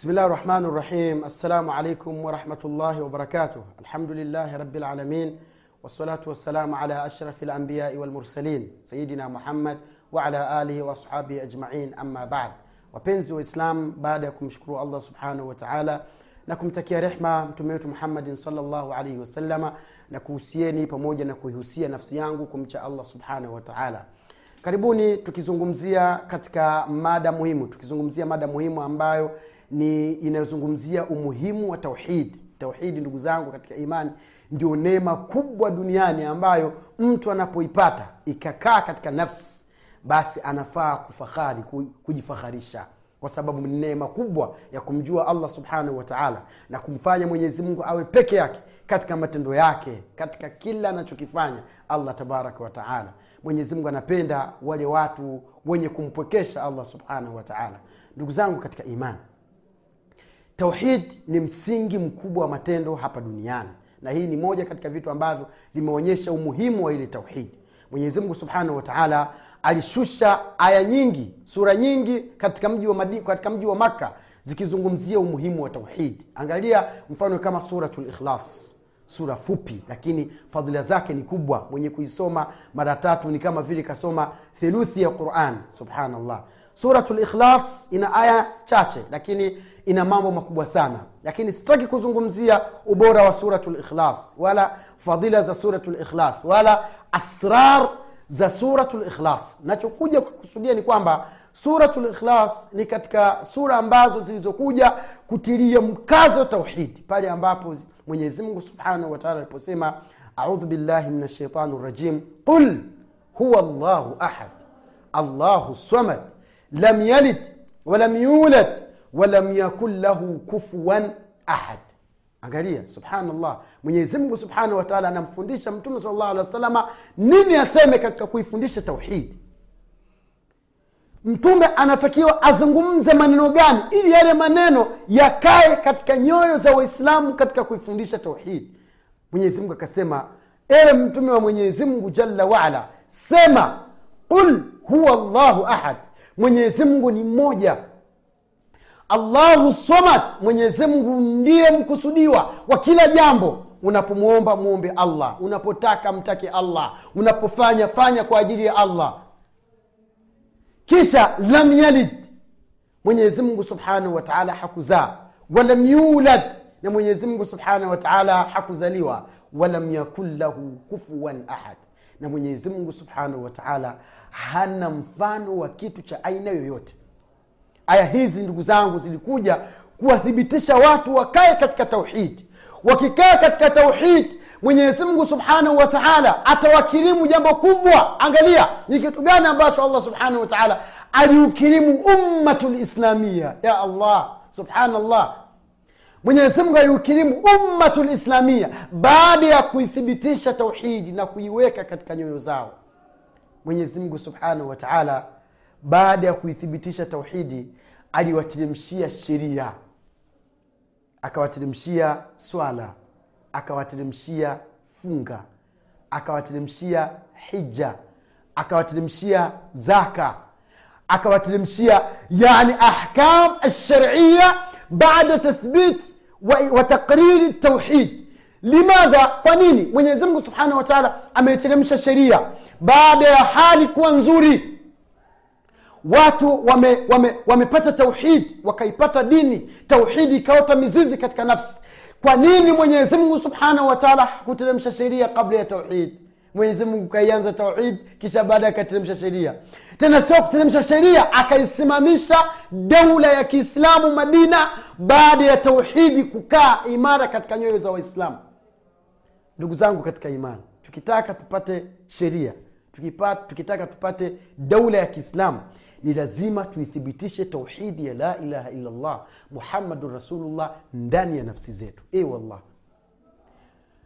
بسم الله الرحمن الرحيم السلام عليكم ورحمة الله وبركاته الحمد لله رب العالمين والصلاة والسلام على أشرف الأنبياء والمرسلين سيدنا محمد وعلى آله وأصحابه أجمعين أما بعد wapenzi waislamu baada ya kumshukuru allah subhanahu wa taala na kumtakia rehma mtume wetu muhammadin salllahu alaihi wasalama na kuhusieni pamoja na kuihusia nafsi yangu kumcha allah subhanahu wa taala karibuni tukizungumzia katika mada muhimu tukizungumzia mada muhimu ambayo ni inayozungumzia umuhimu wa tauhidi tauhidi ndugu zangu katika imani ndio neema kubwa duniani ambayo mtu anapoipata ikakaa katika nafsi basi anafaa kufahari kujifaharisha. Kwa sababu ni neema kubwa ya kumjua allah subhanahu wataala na kumfanya mwenyezi mungu awe peke yake katika matendo yake katika kila anachokifanya allah tabaraka wataala mwenyezimungu anapenda wale watu wenye kumpwekesha allah subhanahu wataala ndugu zangu katika imani tauhid ni msingi mkubwa wa matendo hapa duniani. Na hii ni moja katika vitu ambavyo vimeonyesha umuhimu wa ile tauhidi mwenyezimngu subhanahu wataala alishusha aya nyingi sura nyingi katika mji wa Madi, katika mji wa makka zikizungumzia umuhimu wa tauhidi angalia mfano kama suratu likhlas sura fupi lakini fadhila zake ni kubwa. Mwenye kuisoma mara tatu ni kama vile kasoma theluthi ya quran. Subhanallah suratu likhlas ina aya chache lakini ina mambo makubwa sana. Lakini sitaki kuzungumzia ubora wa suratul likhlas wala fadhila za suratul likhlas wala asrar za suratul likhlas nachokuja kukusudia ni kwamba suratu likhlas ni katika sura ambazo zilizokuja kutilia mkazo tauhidi pale ambapo mwenyezimngu subhanahu wataala aliposema audhu billahi min shaitani rajim qul huwa llahu ahad allahu samad lam yalid walam yulad walam yakun lahu kufuwan ahad angalia subhanallah. Mwenyezimngu subhanahu wataala anamfundisha mtume sal llahu alehi wa salama nini aseme katika kuifundisha tauhidi mtume anatakiwa azungumze maneno gani ili yale maneno yakae katika nyoyo za waislamu katika kuifundisha tauhidi mwenyezimngu akasema ewe mtume wa mwenyezimngu jalla waala sema qul huwa llahu ahad mwenyezimngu ni mmoja. Allahu somad mwenyezimngu ndiye mkusudiwa wa kila jambo. Unapomwomba mwombe allah unapotaka mtake allah unapofanya fanya kwa ajili ya allah. Kisha lam yalid. Mwenyezimngu subhanahu wataala hakuzaa. Walam yulad. Na mwenyezimngu subhanahu wataala hakuzaliwa. Walam yakun lahu kufuwan ahad na mwenyezimngu subhanahu wataala hana mfano wa kitu cha aina yoyote. Aya hizi ndugu zangu zilikuja kuwathibitisha watu wakae katika tauhidi wakikaa katika tauhidi mwenyezimngu subhanahu wa taala atawakirimu jambo kubwa. Angalia ni kitu gani ambacho allah subhanahu wa taala aliukirimu ummatu lislamia ya allah subhanallah mwenyezimngu aliukirimu ummatu lislamia baada ya kuithibitisha tauhidi na kuiweka katika nyoyo zao. Mwenyezimngu subhanahu wa taala baada ya kuithibitisha tauhidi aliwateremshia sheria. Akawateremshia swala akawateremshia funga akawateremshia hija akawateremshia zaka akawateremshia yani ahkam alsharia tathbit wa taqriri tauhid limadha? Kwa nini? Mwenyezimngu subhanahu wa taala ameteremsha sheria. Baada ya hali kuwa nzuri watu wamepata wame, wame tauhidi wakaipata dini. Tauhidi ikaota mizizi katika nafsi. Kwa nini mwenyezimngu subhanahu wataala hakuteremsha sheria kabla ya tauhidi mwenyezimngu kaianza tauhid kisha baada akateremsha sheria. Tena sio kuteremsha sheria akaisimamisha daula ya kiislamu madina baada ya tauhidi kukaa imara katika nyoyo za waislamu. Ndugu zangu katika imani tukitaka tupate sheria tukitaka tupate daula ya kiislamu ni lazima tuithibitishe tauhidi ya la ilaha illallah muhammadun rasulullah ndani ya nafsi zetu. E wallah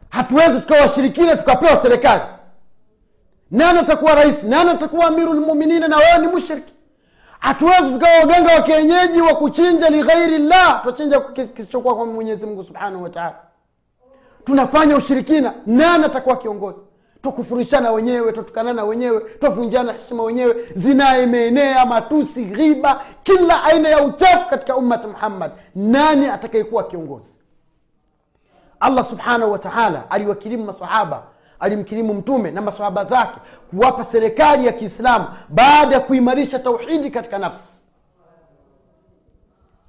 hatuwezi tukawa washirikina tukapewa serikali. Nani atakuwa rais? Nani atakuwa amirulmuminina na wewe ni mushriki. Hatuwezi tukawa waganga wa kienyeji wa kuchinja lighairi llah. Twachinja kisichokuwa kwa mwenyezi mungu subhanahu wataala tunafanya ushirikina. Nani atakuwa kiongozi? Twakufurishana wenyewe twatukanana wenyewe twavunjana heshima wenyewe. Zinaa imeenea matusi ghiba kila aina ya uchafu katika ummati muhammad. Nani atakayekuwa kiongozi allah subhanahu wa taala aliwakirimu masahaba alimkirimu mtume na masahaba zake kuwapa serikali ya kiislamu baada ya kuimarisha tauhidi katika nafsi.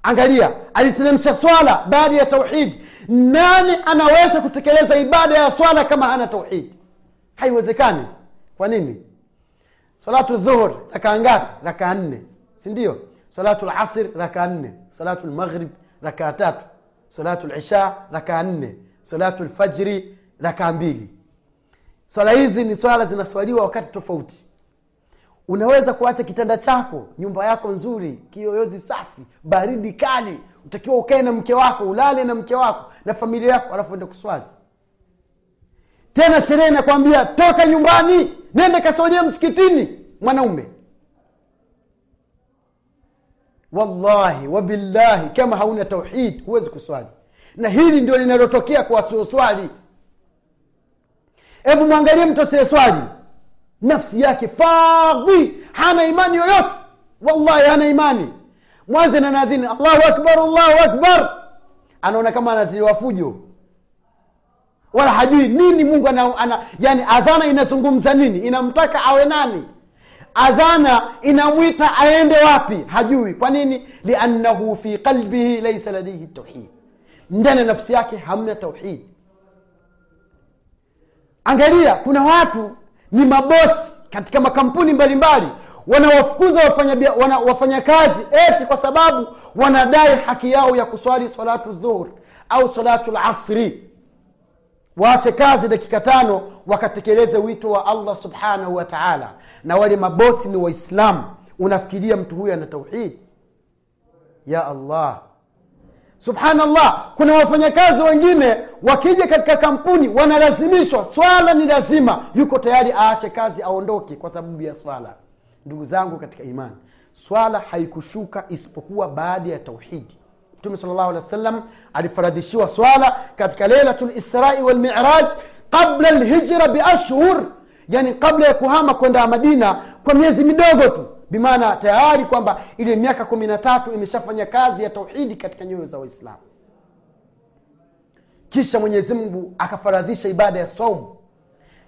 Angalia aliteremsha swala baada ya tauhidi nani anaweza kutekeleza ibada ya swala kama hana tauhidi haiwezekani. Kwa nini? Salatu dhuhur rakaa ngapi? Rakaa nne. Sindio salatu lasir rakaa nne. Salatu lmaghrib rakaa tatu salatu lisha rakaa nne. Salatu lfajri rakaa mbili. Swala hizi ni swala zinaswaliwa wakati tofauti. Unaweza kuacha kitanda chako nyumba yako nzuri kiyoyozi safi baridi kali. Utakiwa ukae na mke wako ulale na mke wako na familia yako alafu ende kuswali. Tena sherehe inakwambia toka nyumbani nende kaswalia msikitini mwanaume wallahi wabillahi kama hauna tauhid huwezi kuswali. Na hili ndio linalotokea kwa wasioswali. Hebu mwangalie mtu asiyeswali. Nafsi yake fadhi hana imani yoyote. Wallahi hana imani. Mwanze na nadhini allahu akbar allahu akbar. Anaona kama anatiliwa fujo. Wala hajui nini mungu ana, ana yani adhana inazungumza nini? Inamtaka awe nani adhana inamwita aende wapi? Hajui. Kwa nini? Liannahu fi qalbihi laisa ladaihi tauhid ndani ya nafsi yake hamna tauhid angalia kuna watu ni mabosi katika makampuni mbalimbali wanawafukuza wafanya, wana, wafanya eti kwa sababu wanadai haki yao ya kuswali salatu dhuhur au salatu lasri waache kazi dakika tano wakatekeleze wito wa allah subhanahu wa taala. Na wale mabosi ni waislamu. Unafikiria mtu huyo ana tauhidi ya allah. Subhanallah. Kuna wafanyakazi wengine wakija katika kampuni wanalazimishwa. Swala ni lazima. Yuko tayari aache kazi aondoke kwa sababu ya swala. Ndugu zangu katika imani swala haikushuka isipokuwa baada ya tauhidi mtume sal llahu alehi wa sallam alifaradhishiwa swala katika leilatu lisrai walmiraj qabla lhijra biashhur yani kabla ya kuhama kwenda madina kwa miezi midogo tu. Bimaana tayari kwamba ile miaka kumi na tatu imeshafanya kazi ya tauhidi katika nyoyo za waislamu. Kisha mwenyezi mungu akafaradhisha ibada ya saumu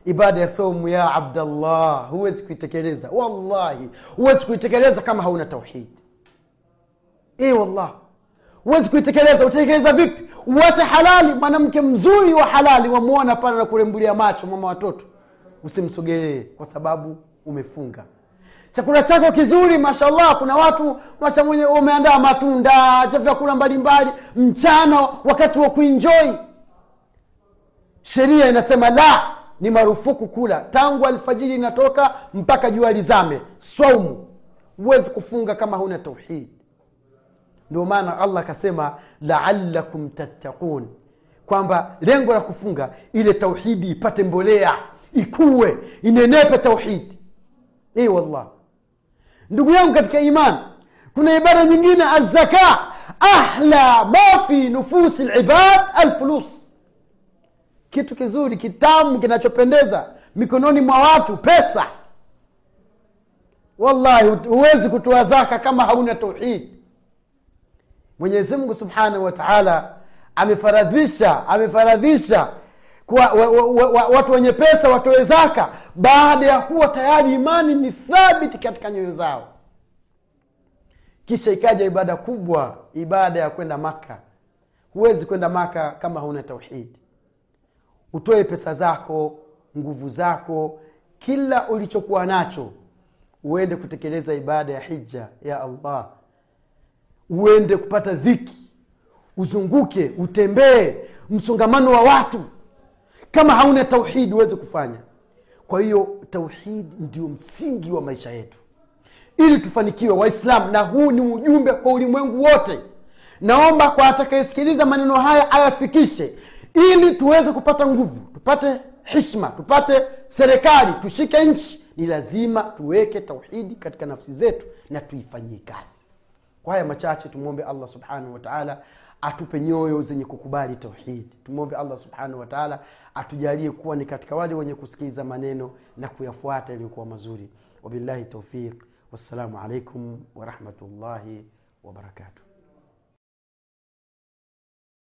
ibada ya saumu ya abdallah huwezi kuitekeleza. Wallahi huwezi kuitekeleza kama hauna tauhidi e wallah huwezi kuitekeleza. Utatekeleza vipi? Uwache halali mwanamke mzuri wa halali wamwona pale na kurembulia macho mama watoto. Usimsogelee kwa sababu umefunga. Chakula chako kizuri mashallah kuna watu masha mwenye umeandaa matunda vyakula mbalimbali mchana wakati wa kuinjoi sheria inasema la ni marufuku kula. Tangu alfajiri inatoka mpaka jua lizame swaumu. Huwezi kufunga kama huna tauhidi ndio maana allah akasema laalakum tattaqun kwamba lengo la kufunga ile tauhidi ipate mbolea ikuwe inenepe tauhidi ei wallah. Ndugu yangu katika iman kuna ibada nyingine azaka ahla ma fi nufusi libad alfulus. Kitu kizuri kitamu kinachopendeza mikononi mwa watu pesa. Wallahi huwezi kutoa zaka kama hauna tauhidi mwenyezi mungu subhanahu wa taala amefaradhisha amefaradhisha kwa wa, wa, wa, wa, watu wenye pesa watoe zaka baada ya kuwa tayari imani ni thabiti katika nyoyo zao. Kisha ikaja ibada kubwa ibada ya kwenda maka huwezi kwenda maka kama hauna tauhidi utoe pesa zako nguvu zako kila ulichokuwa nacho uende kutekeleza ibada ya hija ya allah uende kupata dhiki uzunguke utembee msongamano wa watu. Kama hauna tauhidi huwezi kufanya. Kwa hiyo tauhidi ndio msingi wa maisha yetu. Ili tufanikiwe waislamu na huu ni ujumbe kwa ulimwengu wote. Naomba kwa atakayesikiliza maneno haya ayafikishe. Ili tuweze kupata nguvu tupate hishma tupate serikali tushike nchi ni lazima tuweke tauhidi katika nafsi zetu na tuifanyie kazi kwa haya machache tumwombe allah subhanahu wataala atupe nyoyo zenye kukubali tauhidi tumwombe allah subhanahu wataala atujalie kuwa ni katika wale wenye kusikiliza maneno na kuyafuata yaliyokuwa mazuri. Wabillahi taufiq wassalamu alaikum warahmatullahi wabarakatuh